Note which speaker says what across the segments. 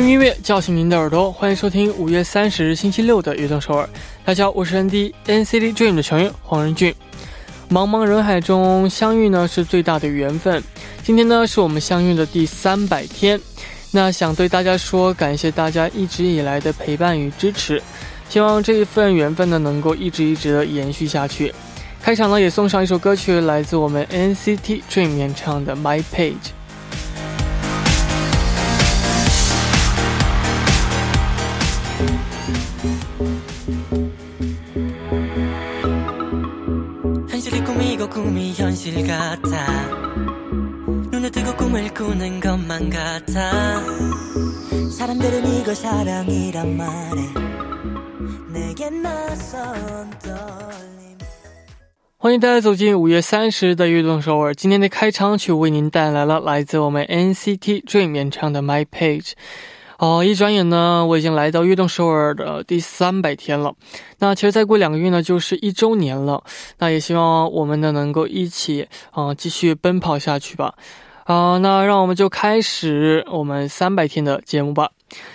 Speaker 1: 用音乐叫醒您的耳朵，欢迎收听五月三十日星期六的《悦动首尔》。大家好，我是 ND NCT Dream 的成员黄仁俊。茫茫人海中相遇呢，是最大的缘分。今天呢，是我们相遇的第三百天。那想对大家说，感谢大家一直以来的陪伴与支持。希望这一份缘分呢，能够一直一直的延续下去。开场呢，也送上一首歌曲，来自我们 N C T Dream 演唱的《My Page》。欢迎大家走进五月三十日的悦动首尔。今天的开场曲为您带来了来自我们 NCT Dream 演唱的《My Page》。哦，一转眼呢，我已经来到悦动首尔的第三百天了。那其实再过两个月呢，就是一周年了。那也希望我们呢能够一起啊继续奔跑下去吧。啊，那让我们就开始我们三百天的节目吧。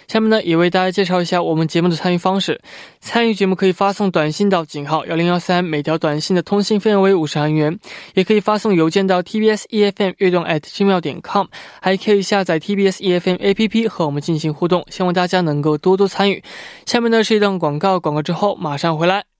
Speaker 1: 下面呢，也为大家介绍一下我们节目的参与方式。参与节目可以发送短信到井号幺零幺三，每条短信的通信费用为五十韩元；也可以发送邮件到 tbs efm 悦动 at 金妙点 com，还可以下载 tbs efm app 和我们进行互动。希望大家能够多多参与。下面呢是一段广告，广告之后马上回来。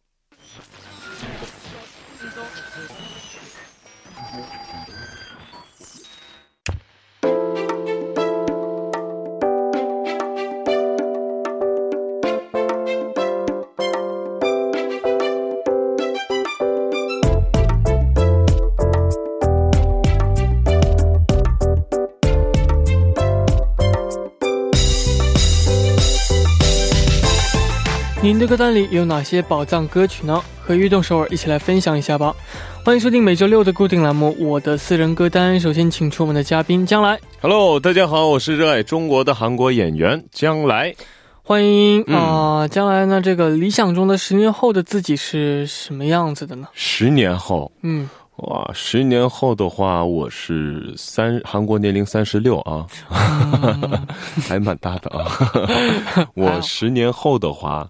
Speaker 1: 您的歌单里有哪些宝藏歌曲呢？和运动首尔一起来分享一下吧。欢迎收听每周六的固定栏目《我的私人歌单》。首先，请出我们的嘉宾将来。
Speaker 2: Hello，大家好，我是热爱中国的韩国演员将来。
Speaker 1: 欢迎啊，将来呢？这个理想中的十年后的自己是什么样子的呢？
Speaker 2: 十年后，嗯。哇，十年后的话，我是三韩国年龄三十六啊，还蛮大的啊。我十年后的话，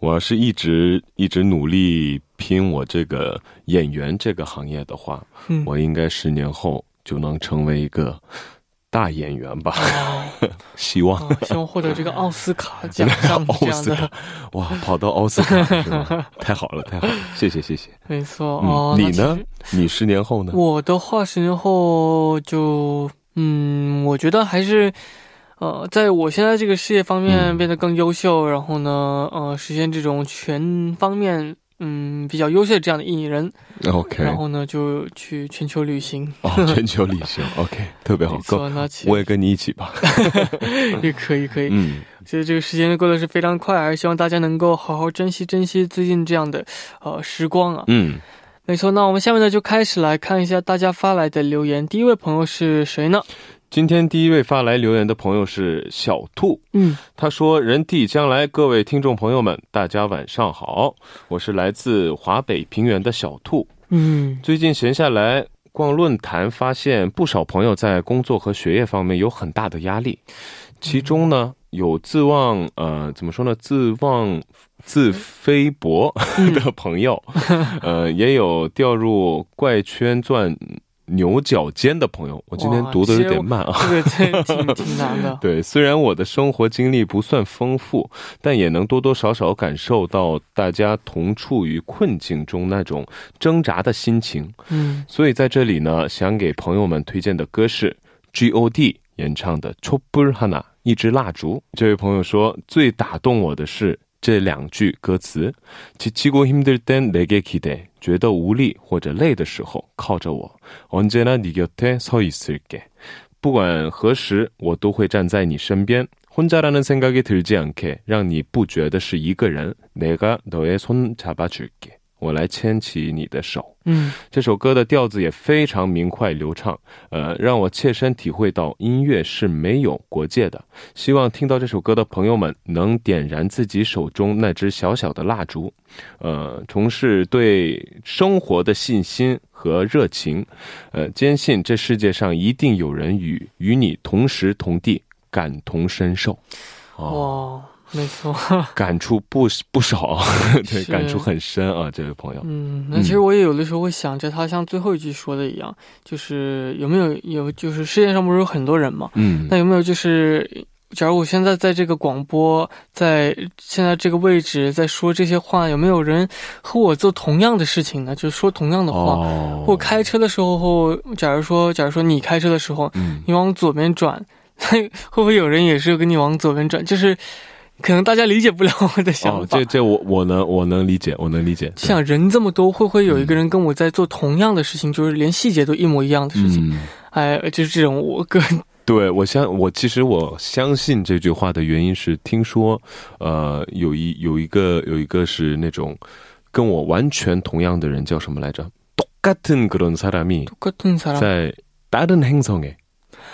Speaker 2: 我要是一直一直努力拼我这个演员这个行业的话，我应该十年后就能成为一个。大演员吧，希望
Speaker 1: 希望获得这个奥斯卡奖 项这样的
Speaker 2: 哇，跑到奥斯卡是吗？太好了，太好了，谢谢谢谢。
Speaker 1: 没错哦，
Speaker 2: 你呢？你十年后呢？
Speaker 1: 我的话，十年后就嗯，我觉得还是呃，在我现在这个事业方面变得更优秀，然后呢，呃，实现这种全方面。嗯，比较优秀的这样的艺人
Speaker 2: ，OK，
Speaker 1: 然后呢就去全球旅行，
Speaker 2: 哦，全球旅行，OK，特别好，
Speaker 1: 够，那
Speaker 2: 我也跟你一起吧，
Speaker 1: 也可以，可以，嗯，其实这个时间过得是非常快，还是希望大家能够好好珍惜珍惜最近这样的呃时光啊，嗯，没错，那我们下面呢就开始来看一下大家发来的留言，第一位朋友是谁呢？
Speaker 2: 今天第一位发来留言的朋友是小兔，嗯，他说：“人地将来各位听众朋友们，大家晚上好，我是来自华北平原的小兔，嗯，最近闲下来逛论坛，发现不少朋友在工作和学业方面有很大的压力，其中呢有自望呃怎么说呢自望自菲薄 的朋友，呃也有掉入怪圈钻。”牛角尖的朋友，我今天读的有点慢啊，
Speaker 1: 对，挺挺难的。
Speaker 2: 对，虽然我的生活经历不算丰富，但也能多多少少感受到大家同处于困境中那种挣扎的心情。嗯，所以在这里呢，想给朋友们推荐的歌是 G O D 演唱的《Chopperhana》，一支蜡烛。这位朋友说，最打动我的是。这两句歌词，지치고힘들땐내게기 대， 觉得无力或者累的时候，靠着我。언제나네곁에서있을 게， 不管何时，我都会站在你身边。혼자라는생각이들지않 게， 让你不觉得是一个人。내가너의손잡아줄 게。 我来牵起你的手。 嗯，这首歌的调子也非常明快流畅，呃，让我切身体会到音乐是没有国界的。希望听到这首歌的朋友们能点燃自己手中那支小小的蜡烛，呃，重拾对生活的信心和热情，呃，坚信这世界上一定有人与与你同时同地。感同身受。
Speaker 1: 哇，没错，
Speaker 2: 感触不不少，对，感触很深啊，这位朋友。
Speaker 1: 嗯，那其实我也有的时候会想着，他像最后一句说的一样，就是有没有有，就是世界上不是有很多人嘛，嗯，那有没有就是，假如我现在在这个广播，在现在这个位置在说这些话，有没有人和我做同样的事情呢？就是说同样的话，或开车的时候，假如说，假如说你开车的时候，你往左边转。会不会有人也是跟你往左边转？就是可能大家理解不了我的想
Speaker 2: 法。这这我我能我能理解，我能理解。
Speaker 1: 像人这么多，会不会有一个人跟我在做同样的事情，就是连细节都一模一样的事情？哎，就是这种我个人。
Speaker 2: 对我相我其实我相信这句话的原因是，听说呃有一有一个有一个是那种跟我完全同样的人叫什么来着？똑같은그런사람이在다른행성에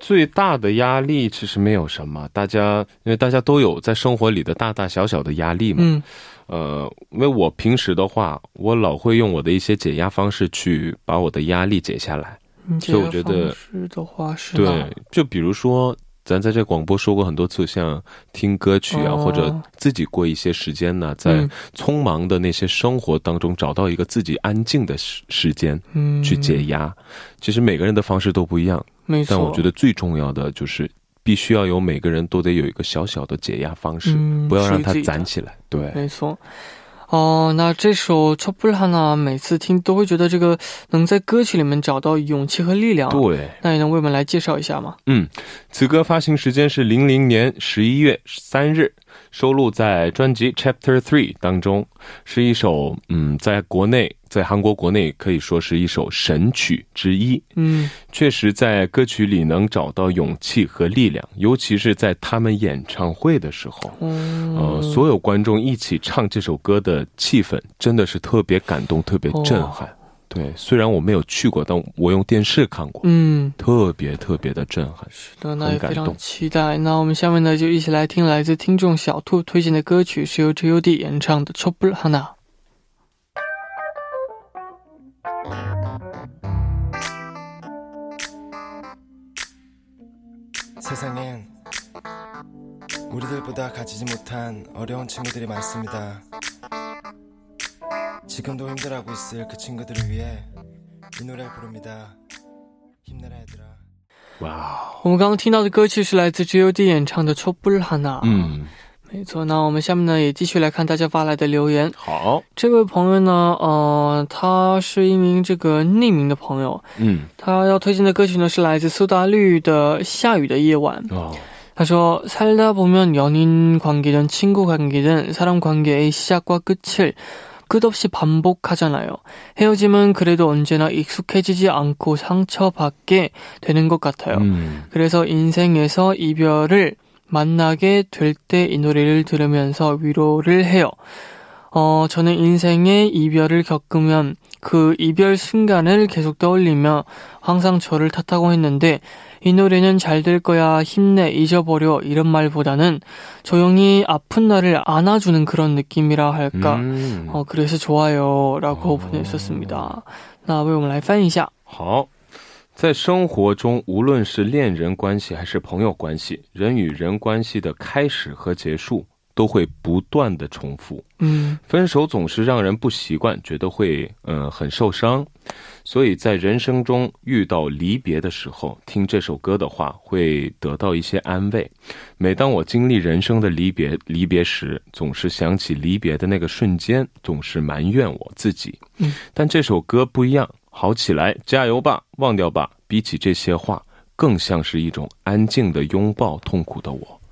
Speaker 2: 最大的压力其实没有什么，大家因为大家都有在生活里的大大小小的压力嘛。嗯。呃，因为我平时的话，我老会用我的一些解压方式去把我的压力解下来。
Speaker 1: 所以我觉得是的话是。
Speaker 2: 对，就比如说，咱在这广播说过很多次，像听歌曲啊，或者自己过一些时间呢，在匆忙的那些生活当中，找到一个自己安静的时时间，嗯，去解压。其实每个人的方式都不一样。但我觉得最重要的就是，必须要有每个人都得有一个小小的解压方式，不要让它攒起来。对，
Speaker 1: 没错。哦，那这首《p l a 呢？每次听都会觉得这个能在歌曲里面找到勇气和力量。
Speaker 2: 对，
Speaker 1: 那也能为我们来介绍一下吗？
Speaker 2: 嗯，此歌发行时间是零零年十一月三日。收录在专辑《Chapter Three》当中，是一首嗯，在国内，在韩国国内可以说是一首神曲之一。嗯，确实在歌曲里能找到勇气和力量，尤其是在他们演唱会的时候，呃，所有观众一起唱这首歌的气氛真的是特别感动，特别震撼。对，虽然我没有去过，但我用电视看过，嗯，特别特别的震撼，
Speaker 1: 是的，那也非常期待。那我们下面呢，就一起来听来自听众小兔推荐的歌曲，是由 G.O.D 演唱的《초불하 나》。 지 금도 힘들어하고 있을 그 친구들을 위해 이 노래를 부릅니다. 힘내라 얘들아. 哇，我们刚刚听到的歌曲是来自 G.O.D 演唱的《초불하 나》。嗯，没错。那我们下面呢，也继续来看大家发来的留言。
Speaker 2: 好，
Speaker 1: 这位朋友呢，呃，他是一名这个匿名的朋友。嗯，他要推荐的歌曲呢，是来自苏打绿的《下雨的夜晚》。哦，他说：“살다보면연인관계든친구관계든사람관계의시작과끝을 끝없이 반복하잖아요. 헤어짐은 그래도 언제나 익숙해지지 않고 상처받게 되는 것 같아요. 음. 그래서 인생에서 이별을 만나게 될 때 이 노래를 들으면서 위로를 해요. 어, 저는 인생의 이별을 겪으면 그 이별 순간을 계속 떠올리며 항상 저를 탓하고 했는데 이 노래는 잘 될 거야, 힘내, 잊어버려 이런 말보다는 조용히 아픈 나를 안아주는 그런 느낌이라 할까. 음. 어, 그래서 좋아요라고 어. 보내주셨습니다.
Speaker 2: 那为我们来翻译一下。好，在生活中，无论是恋人关系还是朋友关系，人与人关系的开始和结束。 都会不断的重复，嗯，分手总是让人不习惯，觉得会嗯很受伤，所以在人生中遇到离别的时候，听这首歌的话会得到一些安慰。每当我经历人生的离别离别时，总是想起离别的那个瞬间，总是埋怨我自己。嗯，但这首歌不一样，好起来，加油吧，忘掉吧。比起这些话，更像是一种安静的拥抱痛苦的我。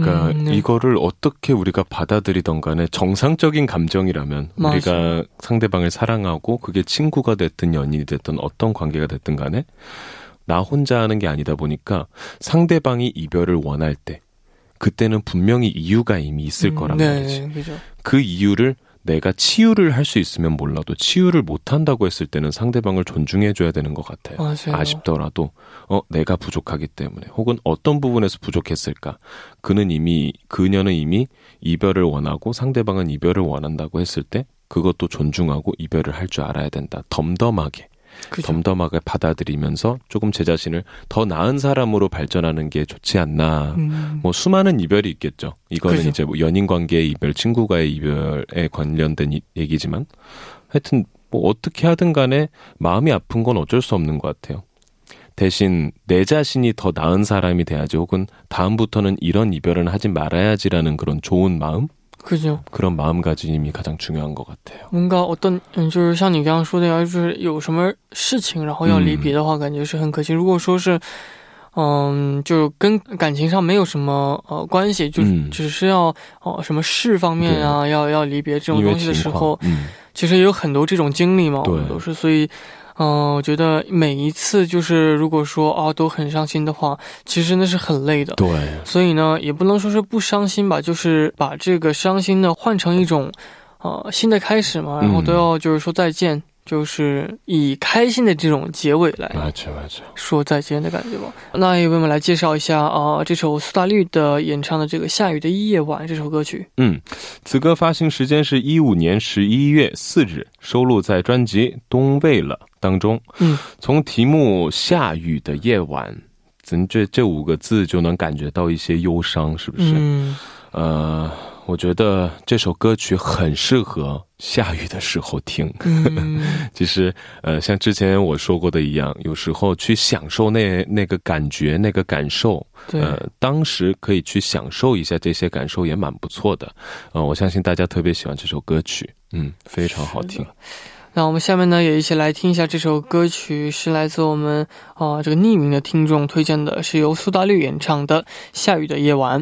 Speaker 2: 그러니까 음, 네. 이거를 어떻게 우리가 받아들이던 간에 정상적인 감정이라면 맞아. 우리가 상대방을 사랑하고 그게 친구가 됐든 연인이 됐든 어떤 관계가 됐든 간에 나 혼자 하는 게 아니다 보니까 상대방이 이별을 원할 때 그때는 분명히 이유가 이미 있을 음, 거란 네, 말이지. 그죠. 그 이유를 내가 치유를 할 수 있으면 몰라도 치유를 못 한다고 했을 때는 상대방을 존중해 줘야 되는 것 같아요. 맞아요. 아쉽더라도 어 내가 부족하기 때문에 혹은 어떤 부분에서 부족했을까? 그는 이미 그녀는 이미 이별을 원하고 상대방은 이별을 원한다고 했을 때 그것도 존중하고 이별을 할 줄 알아야 된다. 덤덤하게 그죠. 덤덤하게 받아들이면서 조금 제 자신을 더 나은 사람으로 발전하는 게 좋지 않나. 음. 뭐 수많은 이별이 있겠죠. 이거는 그죠. 이제 뭐 연인 관계의 이별, 친구가의 이별에 관련된 이, 얘기지만 하여튼 뭐 어떻게 하든 간에 마음이 아픈 건 어쩔 수 없는 것 같아요. 대신 내 자신이 더 나은 사람이 돼야지 혹은 다음부터는 이런 이별은 하지 말아야지라는 그런 좋은 마음
Speaker 1: 그죠.
Speaker 2: 그런마음가짐이가장중요한것같아 요。
Speaker 1: 뭔가어떤就是像你刚刚说的，要是有什么事情，然后要离别的话，感觉是很可惜。如果说是，嗯，就跟感情上没有什么呃关系，就只是要哦什么事方面啊，要要离别这种东西的时候，其实也有很多这种经历嘛，我们都是所以。 嗯，我觉得每一次就是如果说啊都很伤心的话，其实那是很累的。
Speaker 2: 对，
Speaker 1: 所以呢，也不能说是不伤心吧，就是把这个伤心呢换成一种，呃，新的开始嘛，然后都要就是说再见。就是以开心的这种结尾来说再见的感觉吧。那也为我们来介绍一下啊，这首苏打绿的演唱的这个《下雨的夜晚》这首歌曲。
Speaker 2: 嗯，此歌发行时间是一五年十一月四日，收录在专辑《东未了》当中。嗯，从题目《下雨的夜晚》，咱这这五个字就能感觉到一些忧伤，是不是？嗯，呃。我觉得这首歌曲很适合下雨的时候听。其实，呃，像之前我说过的一样，有时候去享受那那个感觉、那个感受，呃，当时可以去享受一下这些感受，也蛮不错的。呃，我相信大家特别喜欢这首歌曲，嗯，非常好听。
Speaker 1: 那我们下面呢，也一起来听一下这首歌曲，是来自我们啊这个匿名的听众推荐的，是由苏打绿演唱的《下雨的夜晚》。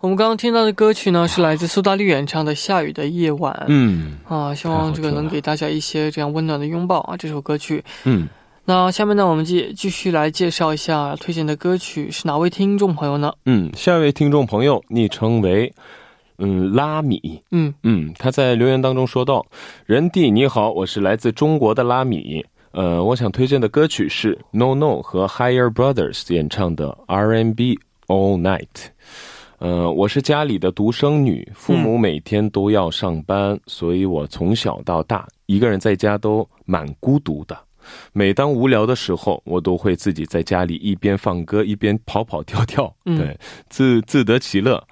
Speaker 1: 我们刚刚听到的歌曲呢，是来自苏打绿演唱的《下雨的夜晚》。嗯，啊，希望这个能给大家一些这样温暖的拥抱啊！这首歌曲。嗯，那下面呢，我们继继续来介绍一下推荐的歌曲是哪位听众朋友呢？
Speaker 2: 嗯，下一位听众朋友昵称为嗯拉米。嗯嗯，他在留言当中说到：“人弟你好，我是来自中国的拉米。呃，我想推荐的歌曲是 No No 和 Higher Brothers 演唱的 R&B All Night。”呃，我是家里的独生女，父母每天都要上班，所以我从小到大一个人在家都蛮孤独的。每当无聊的时候，我都会自己在家里一边放歌一边跑跑跳跳，对，自自得其乐。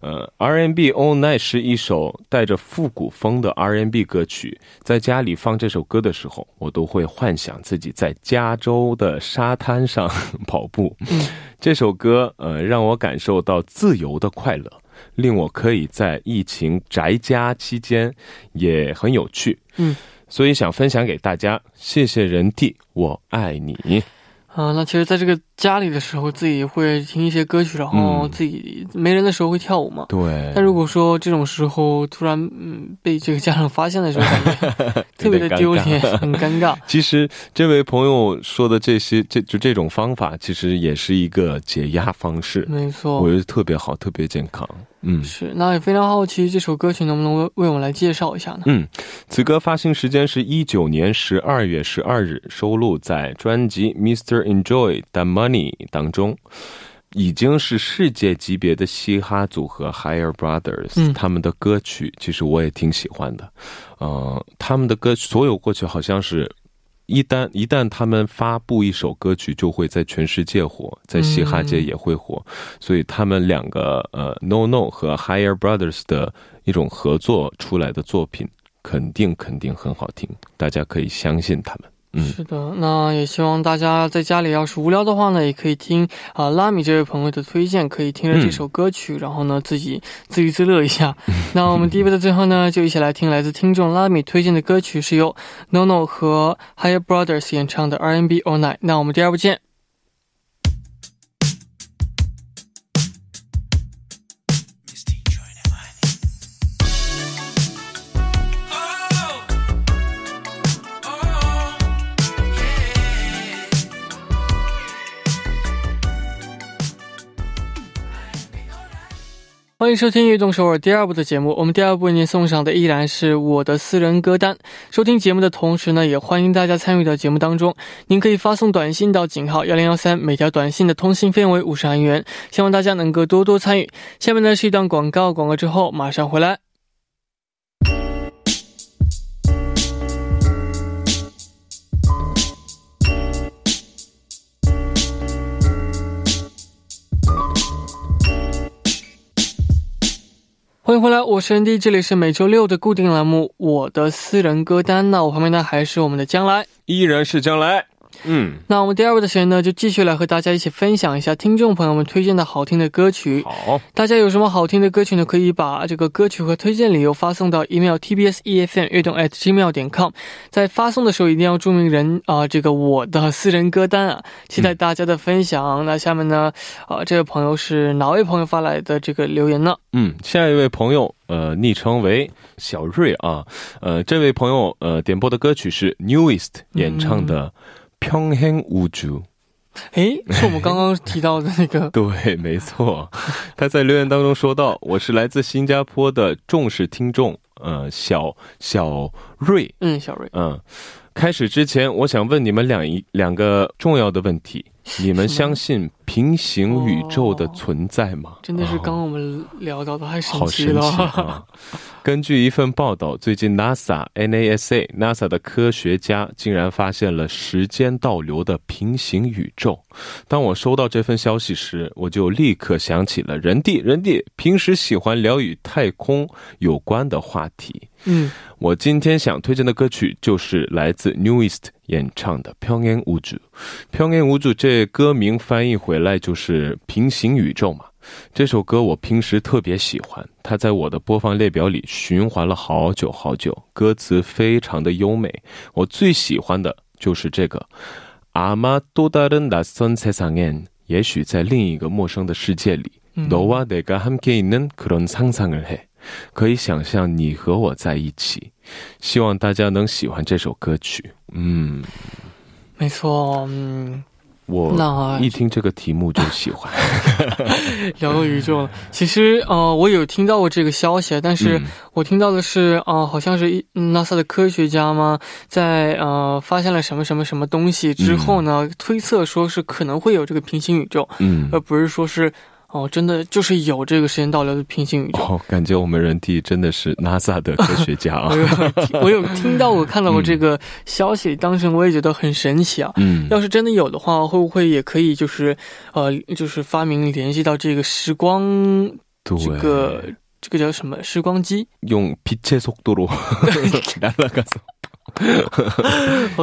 Speaker 2: 呃，R&B All Night 是一首带着复古风的 R&B 歌曲，在家里放这首歌的时候，我都会幻想自己在加州的沙滩上 跑步。这首歌呃，让我感受到自由的快乐，令我可以在疫情宅家期间也很有趣。嗯。所以想分享给大家，谢谢人弟，我爱你。
Speaker 1: 啊，那其实，在这个家里的时候，自己会听一些歌曲，然后自己没人的时候会跳舞嘛。
Speaker 2: 对。
Speaker 1: 但如果说这种时候突然嗯被这个家长发现的时候，感觉 特别的丢脸，很尴尬。
Speaker 2: 其实这位朋友说的这些，这就这种方法，其实也是一个解压方式。
Speaker 1: 没错，
Speaker 2: 我觉得特别好，特别健康。
Speaker 1: 嗯，是，那也非常好奇这首歌曲能不能为为我们来介绍一下呢？
Speaker 2: 嗯，此歌发行时间是一九年十二月十二日，收录在专辑《Mr. Enjoy the Money》当中，已经是世界级别的嘻哈组合 Higher Brothers，他们的歌曲其实我也挺喜欢的，呃，他们的歌曲所有歌曲好像是。一旦一旦他们发布一首歌曲，就会在全世界火，在嘻哈界也会火，所以他们两个呃，No No 和 Higher Brothers 的一种合作出来的作品，肯定肯定很好听，大家可以相信他们。
Speaker 1: 嗯，是的，那也希望大家在家里要是无聊的话呢，也可以听啊拉米这位朋友的推荐，可以听着这首歌曲，然后呢自己自娱自乐一下。那我们第一部的最后呢，就一起来听来自听众拉米推荐的歌曲，是由 NONO 和 Higher Brothers 演唱的 R&B All Night。那我们第二部见。欢迎收听《悦动首尔》第二部的节目。我们第二部为您送上的依然是我的私人歌单。收听节目的同时呢，也欢迎大家参与到节目当中。您可以发送短信到井号幺零幺三，每条短信的通信费为五十韩元。希望大家能够多多参与。下面呢是一段广告，广告之后马上回来。欢迎回来，我是 ND，这里是每周六的固定栏目《我的私人歌单》。那我旁边呢还是我们的将来，
Speaker 2: 依然是将来。
Speaker 1: 嗯，那我们第二位的学员呢，就继续来和大家一起分享一下听众朋友们推荐的好听的歌曲。
Speaker 2: 好，
Speaker 1: 大家有什么好听的歌曲呢？可以把这个歌曲和推荐理由发送到 email tbs efm 悦动 at gmail 点 com。在发送的时候一定要注明人啊，这个我的私人歌单啊，期待大家的分享。那下面呢，啊，这位朋友是哪位朋友发来的这个留言呢？
Speaker 2: 嗯，下一位朋友，呃，昵称为小瑞啊，呃，这位朋友呃点播的歌曲是 Newest 演唱的。평행우 주，
Speaker 1: 哎，是我们刚刚提到的那个。
Speaker 2: 对，没错。他在留言当中说到：“我是来自新加坡的重视听众，呃，小小瑞。”
Speaker 1: 嗯，小瑞。
Speaker 2: 嗯，开始之前，我想问你们两一两个重要的问题： 你们相信平行宇宙的存在吗？
Speaker 1: 真的是刚刚我们聊到的，还神奇了。
Speaker 2: 根据一份报道，最近 NASA NASA NASA 的科学家竟然发现了时间倒流的平行宇宙。当我收到这份消息时，我就立刻想起了人弟人弟平时喜欢聊与太空有关的话题。嗯，我今天想推荐的歌曲就是来自 Newest 演唱的《평행우 주》。평행우 주， 这歌名翻译回来就是平行宇宙嘛。这首歌我平时特别喜欢，它在我的播放列表里循环了好久好久。歌词非常的优美，我最喜欢的就是这个。아마또다른낯선세상 엔， 也许在另一个陌生的世界里，너와내가함께있는그런상상을 해， 可以想象你和我在一起。希望大家能喜欢这首歌曲。嗯，
Speaker 1: 没错，嗯。
Speaker 2: 我一听这个题目就喜欢，
Speaker 1: 聊到宇宙了。其实呃，我有听到过这个消息，但是我听到的是呃，好像是 NASA 的科学家吗，在呃发现了什么什么什么东西之后呢，推测说是可能会有这个平行宇宙，嗯，而不是说是。哦，真的就是有这个时间倒流的平行宇宙。哦，
Speaker 2: 感觉我们人体真的是 NASA 的科学家啊！
Speaker 1: 我有听到过，看到过这个消息，当时我也觉得很神奇啊。嗯，要是真的有的话，会不会也可以就是呃，就是发明联系到这个时光，这个这个叫什么时光机？
Speaker 2: 用빛의속도로날아가 서，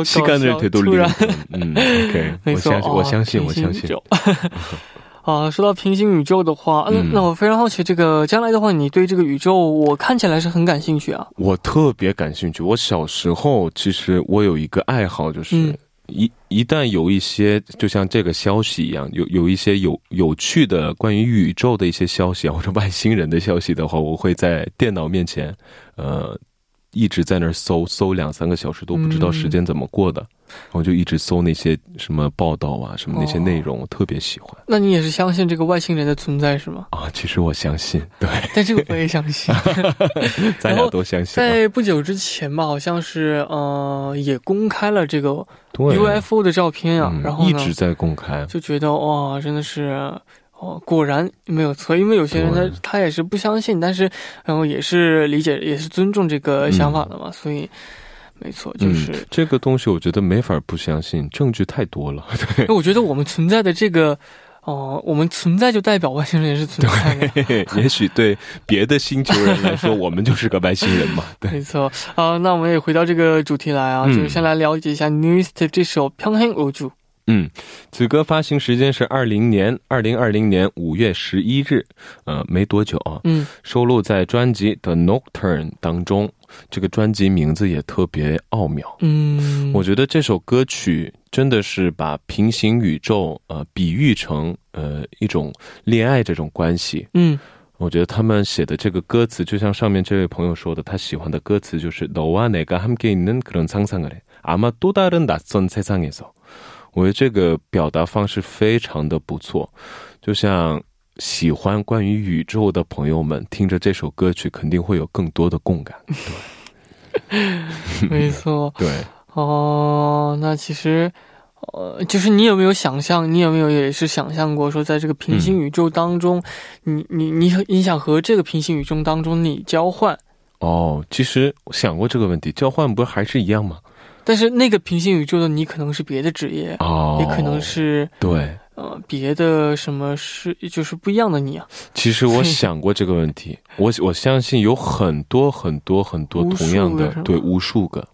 Speaker 2: 시간을되돌리嗯，OK，我相信，我相信，我相信。
Speaker 1: 啊，说到平行宇宙的话，嗯，那我非常好奇，这个将来的话，你对这个宇宙，我看起来是很感兴趣啊。
Speaker 2: 我特别感兴趣。我小时候其实我有一个爱好，就是一一旦有一些就像这个消息一样，有有一些有有趣的关于宇宙的一些消息或者外星人的消息的话，我会在电脑面前，呃。一直在那儿搜搜两三个小时都不知道时间怎么过的，我就一直搜那些什么报道啊，什么那些内容，我特别喜欢。
Speaker 1: 那你也是相信这个外星人的存在是吗？
Speaker 2: 啊，其实我相信，对。
Speaker 1: 但这个我也相信，
Speaker 2: 咱俩都相信。
Speaker 1: 在不久之前吧，好像是呃，也公开了这个 UFO 的照片啊，然后
Speaker 2: 一直在公开，
Speaker 1: 就觉得哇，真的是。哦，果然没有错，因为有些人他他也是不相信，但是然后也是理解，也是尊重这个想法的嘛，所以没错，就是
Speaker 2: 这个东西，我觉得没法不相信，证据太多了。
Speaker 1: 那我觉得我们存在的这个 哦，我们存在就代表外星人也是存在
Speaker 2: 的。也许对别的星球人来说，我们就是个外星人嘛。对，
Speaker 1: 没错。啊，那我们也回到这个主题来啊，就是先来了解一下 Newest 这首《평행우 주》。
Speaker 2: 嗯，此歌发行时间是二零年二零二零年五月十一日，呃，没多久啊。嗯，收录在专辑《The Nocturne》当中。 这个专辑名字也特别奥妙。嗯，我觉得这首歌曲真的是把平行宇宙呃比喻成呃一种恋爱这种关系。嗯，我觉得他们写的这个歌词，就像上面这位朋友说的，他喜欢的歌词就是너와내가함께있는그런상상을해아마또다른낯선세상에서我觉得这个表达方式非常的不错，就像 喜欢关于宇宙的朋友们听着这首歌曲，肯定会有更多的共感。
Speaker 1: 对，没错。
Speaker 2: 对，
Speaker 1: 哦，那其实，呃，就是你有没有想象？你有没有也是想象过，说在这个平行宇宙当中，你你你你想和这个平行宇宙当中你交换？
Speaker 2: 哦，其实想过这个问题，交换不是还是一样吗？
Speaker 1: 但是那个平行宇宙的你可能是别的职业，哦，也可能是
Speaker 2: 对，
Speaker 1: 呃，别的什么是就是不一样的你啊。
Speaker 2: 其实我想过这个问题，我我相信有很多很多很多同样的，对，无数个，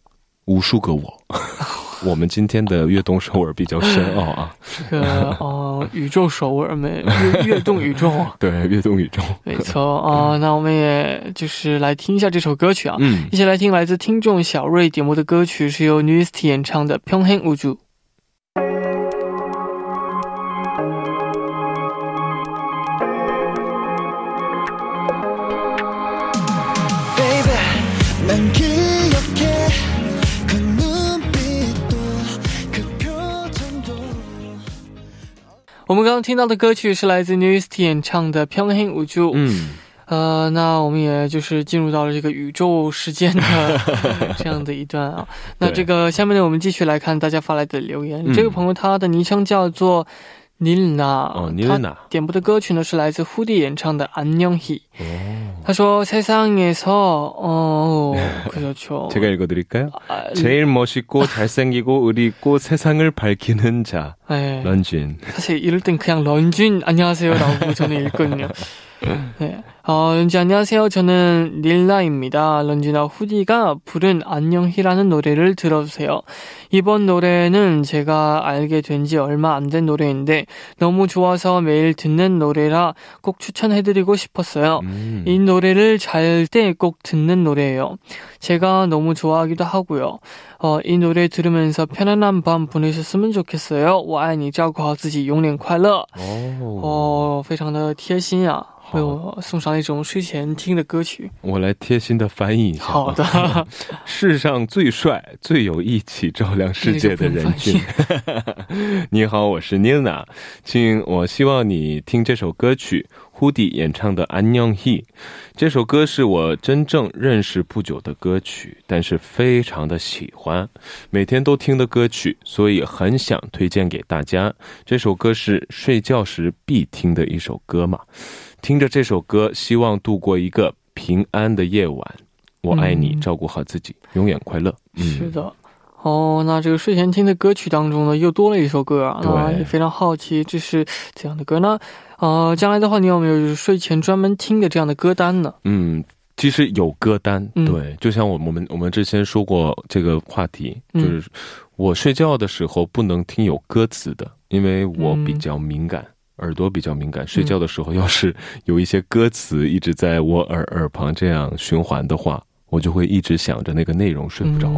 Speaker 2: 无数个我。我们今天的悦动首尔比较深奥啊，
Speaker 1: 这个哦，宇宙首尔没悦悦动宇宙，
Speaker 2: 对，悦动宇宙，
Speaker 1: 没错啊。那我们也就是来听一下这首歌曲啊，嗯，一起来听来自听众小瑞点播的歌曲，是由 Newest 演唱的《평행우 주》。 我们刚刚听到的歌曲是来自 Newest 演唱的《평행우 주》。嗯，呃，那我们也就是进入到了这个宇宙时间的这样的一段啊。那这个下面呢，我们继续来看大家发来的留言。这位朋友他的昵称叫做。 尼尔娜，
Speaker 2: 哦，尼尔娜
Speaker 1: 点播的歌曲呢是来自 Hoodie 演唱的《안녕 히》。他说：“세상에서哦，그렇죠 제가읽어드릴까요제일멋있고잘생기고의리있고세상을밝히는자런쥔사실이럴땐그냥런쥔안녕하세요라고저는읽거든요 네. 어, 런지 안녕하세요. 저는 릴라입니다. 런지나 후디가 부른 안녕히라는 노래를 들어주세요. 이번 노래는 제가 알게 된 지 얼마 안 된 노래인데 너무 좋아서 매일 듣는 노래라 꼭 추천해드리고 싶었어요. 음. 이 노래를 잘 때 꼭 듣는 노래예요. 제가 너무 좋아하기도 하고요. 어, 이 노래 들으면서 편안한 밤 보내셨으면 좋겠어요. 我爱你照顾好自己永远快乐. 어, 非常的贴心啊。 为我送上一种睡前听的歌曲，
Speaker 2: 我来贴心的翻译一下。
Speaker 1: 好的，
Speaker 2: 世上最帅、最有义气、照亮世界的人君。你好，我是 Nina，请我希望你听这首歌曲，Hoodie 演唱的《安녕히》。这首歌是我真正认识不久的歌曲，但是非常的喜欢，每天都听的歌曲，所以很想推荐给大家。这首歌是睡觉时必听的一首歌嘛。听着这首歌，希望度过一个平安的夜晚。我爱你，照顾好自己，永远快乐。
Speaker 1: 是的，哦，那这个睡前听的歌曲当中呢，又多了一首歌啊。那也非常好奇，这是怎样的歌呢？呃，将来的话，你有没有就是睡前专门听的这样的歌单呢？
Speaker 2: 嗯，其实有歌单，对，就像我我们我们之前说过这个话题，就是我睡觉的时候不能听有歌词的，因为我比较敏感。耳朵比较敏感，睡觉的时候要是有一些歌词一直在我耳耳旁这样循环的话，我就会一直想着那个内容睡不着。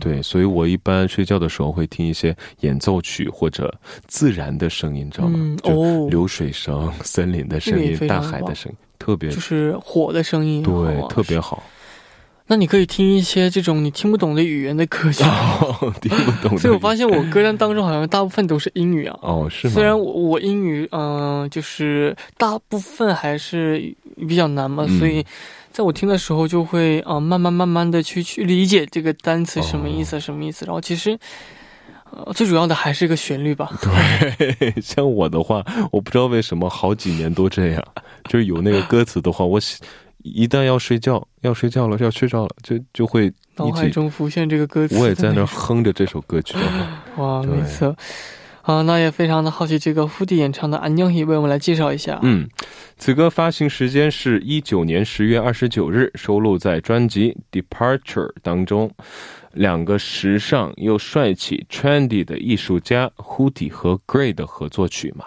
Speaker 2: 对，所以我一般睡觉的时候会听一些演奏曲或者自然的声音，知道吗？就流水声、森林的声音、大海的声音，特别
Speaker 1: 就是火的声音，
Speaker 2: 对，特别好。
Speaker 1: 那你可以听一些这种你听不懂的语言的歌曲，
Speaker 2: 听不懂。
Speaker 1: 所以我发现我歌单当中好像大部分都是英语啊。
Speaker 2: 哦，是吗？
Speaker 1: 虽然我我英语嗯，就是大部分还是比较难嘛，所以在我听的时候就会啊，慢慢慢慢的去去理解这个单词什么意思，什么意思。然后其实呃，最主要的还是一个旋律吧。
Speaker 2: 对，像我的话，我不知道为什么好几年都这样，就是有那个歌词的话，我。一旦要睡觉，要睡觉了，要睡着了，就就会
Speaker 1: 脑海中浮现这个歌词。
Speaker 2: 我也在那哼着这首歌曲。
Speaker 1: 哇，没错。啊，那也非常的好奇，这个胡迪演唱的《安녕히》，为我们来介绍一下。
Speaker 2: 嗯，此歌发行时间是一九年十月二十九日，收录在专辑《Departure》当中。两个时尚又帅气、trendy 的艺术家胡迪和 Gray 的合作曲嘛。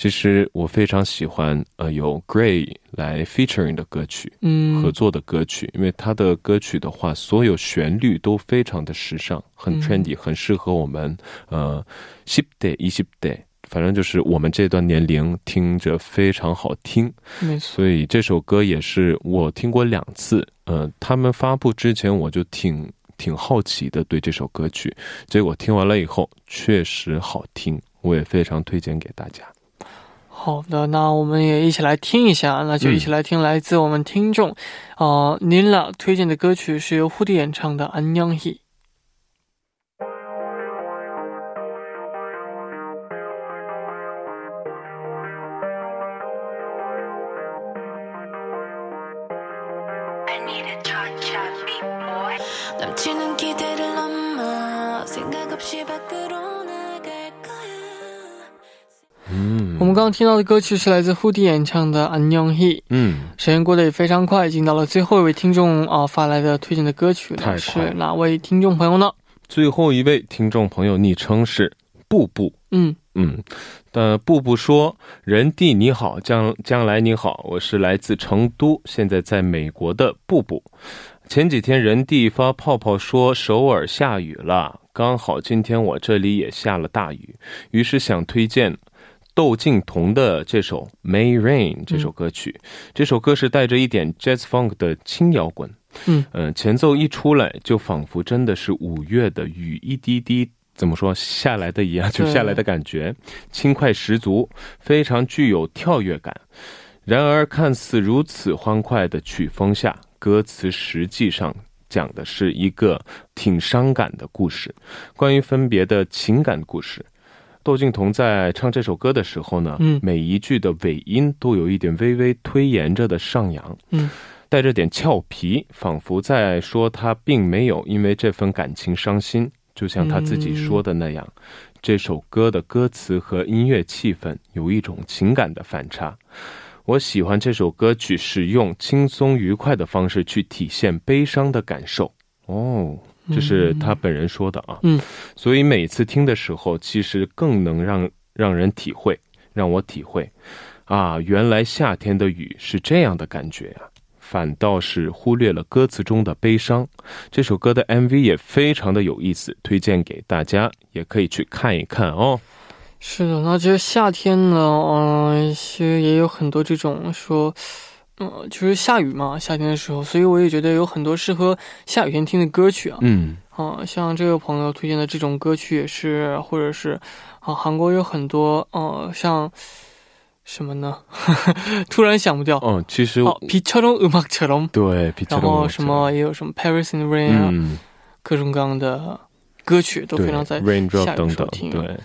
Speaker 2: 其实我非常喜欢呃有 Gray 来 featuring 的歌曲，嗯，合作的歌曲，因为他的歌曲的话，所有旋律都非常的时尚，很 trendy，很适合我们呃 s h i p day 一 s h i p day，反正就是我们这段年龄听着非常好听。
Speaker 1: 没错，
Speaker 2: 所以这首歌也是我听过两次。呃，他们发布之前我就挺挺好奇的对这首歌曲，结果听完了以后确实好听，我也非常推荐给大家。
Speaker 1: 好的，那我们也一起来听一下，那就一起来听来自我们听众，啊，您俩推荐的歌曲是由胡迪演唱的《安娘意》。听到的歌曲是来自护迪演唱的安永 he 嗯。时间过得也非常快已经到了最后一位听众啊发来的推荐的歌曲了。是哪位听众朋友呢？
Speaker 2: 最后一位听众朋友昵称是步步嗯。嗯的步步说人弟你好将将来你好我是来自成都现在在美国的步步前几天人弟发泡泡说首尔下雨了刚好今天我这里也下了大雨于是想推荐窦靖童的这首《May Rain》这首歌曲，这首歌是带着一点 Jazz Funk 的轻摇滚。嗯嗯，前奏一出来，就仿佛真的是五月的雨一滴滴怎么说下来的一样，就下来的感觉，轻快十足，非常具有跳跃感。然而，看似如此欢快的曲风下，歌词实际上讲的是一个挺伤感的故事，关于分别的情感故事。窦靖童在唱这首歌的时候呢，嗯，每一句的尾音都有一点微微推延着的上扬，嗯，带着点俏皮，仿佛在说他并没有因为这份感情伤心，就像他自己说的那样，这首歌的歌词和音乐气氛有一种情感的反差。我喜欢这首歌曲，使用轻松愉快的方式去体现悲伤的感受。哦。这是他本人说的啊，嗯，所以每次听的时候，其实更能让让人体会，让我体会，啊，原来夏天的雨是这样的感觉啊，反倒是忽略了歌词中的悲伤。这首歌的 MV 也非常的有意思，推荐给大家，也可以去看一看哦。
Speaker 1: 是的，那其实夏天呢，嗯，其实也有很多这种说。嗯，就是下雨嘛，夏天的时候，所以我也觉得有很多适合下雨天听的歌曲啊。嗯，啊，像这位朋友推荐的这种歌曲也是，或者是啊，韩国有很多，呃，像什么呢？突然想不掉。
Speaker 2: 嗯，其实
Speaker 1: 哦，비처럼음악처럼
Speaker 2: 对，
Speaker 1: 然后什么也有什么 Paris in the Rain 啊，各种各样的歌曲都非常在下雨时候听。
Speaker 2: 对，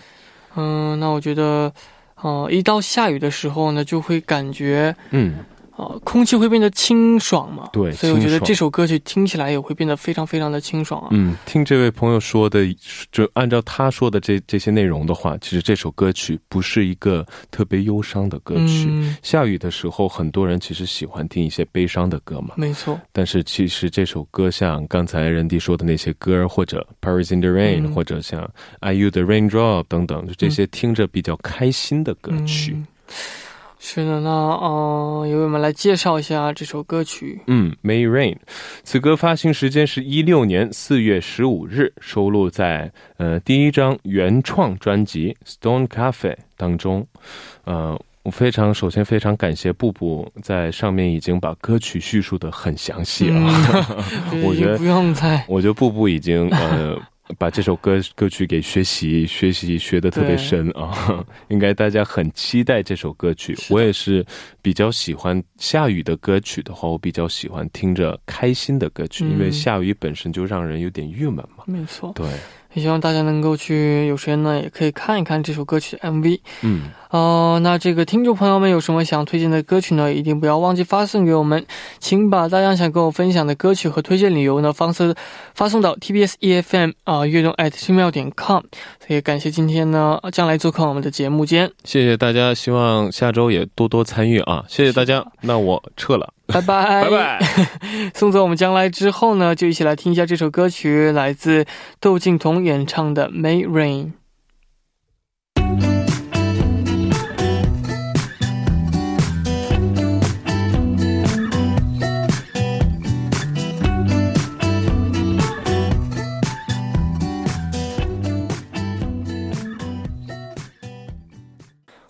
Speaker 1: 嗯，那我觉得，呃，一到下雨的时候呢，就会感觉，嗯。 哦，空气会变得清爽嘛？
Speaker 2: 对，
Speaker 1: 所以我觉得这首歌曲听起来也会变得非常非常的清爽啊。
Speaker 2: 嗯，听这位朋友说的，就按照他说的这这些内容的话，其实这首歌曲不是一个特别忧伤的歌曲。下雨的时候，很多人其实喜欢听一些悲伤的歌嘛。
Speaker 1: 没错。
Speaker 2: 但是其实这首歌，像刚才任迪说的那些歌，或者《Paris in the Rain》，或者像《IU 的 Raindrop》等等，就这些听着比较开心的歌曲。
Speaker 1: 是的，那呃，由我们来介绍一下这首歌曲。
Speaker 2: 嗯，《May Rain》，此歌发行时间是一六年四月十五日，收录在呃第一张原创专辑《Stone Cafe》当中。呃，我非常首先非常感谢布布在上面已经把歌曲叙述的很详细啊。
Speaker 1: 我觉得不用再，
Speaker 2: 我觉得布布已经呃。把这首歌歌曲给学习学习学的特别深啊，应该大家很期待这首歌曲。我也是比较喜欢下雨的歌曲的话，我比较喜欢听着开心的歌曲，因为下雨本身就让人有点郁闷嘛。
Speaker 1: 没错，
Speaker 2: 对。
Speaker 1: 也希望大家能够去有时间呢，也可以看一看这首歌曲的 MV。嗯，哦，那这个听众朋友们有什么想推荐的歌曲呢？一定不要忘记发送给我们，请把大家想跟我分享的歌曲和推荐理由呢，方式发送到 tbs efm 啊悦动 at 奇妙点 com。所以感谢今天呢将来做客我们的节目间，
Speaker 2: 谢谢大家，希望下周也多多参与啊！谢谢大家，那我撤了，
Speaker 1: 拜拜
Speaker 2: 拜拜。
Speaker 1: 送走我们将来之后呢，就一起来听一下这首歌曲，来自窦靖童演唱的《May Rain》。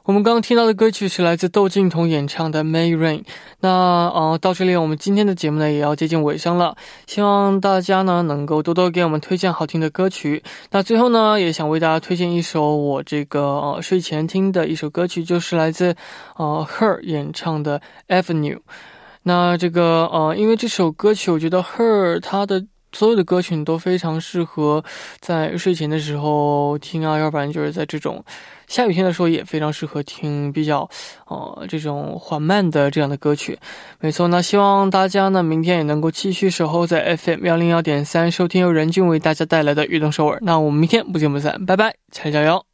Speaker 1: 我们刚刚听到的歌曲是来自窦靖童演唱的《May Rain》。那呃，到这里我们今天的节目呢也要接近尾声了。希望大家呢能够多多给我们推荐好听的歌曲。那最后呢，也想为大家推荐一首我这个呃睡前听的一首歌曲，就是来自呃 Her 演唱的《Avenue》。那这个呃，因为这首歌曲，我觉得 Her 她的。所有的歌曲都非常适合在睡前的时候听啊，要不然就是在这种下雨天的时候也非常适合听比较呃这种缓慢的这样的歌曲。没错，那希望大家呢明天也能够继续守候在 FM 幺零幺点三，收听由任俊为大家带来的运动首尔。那我们明天不见不散，拜拜，加油加油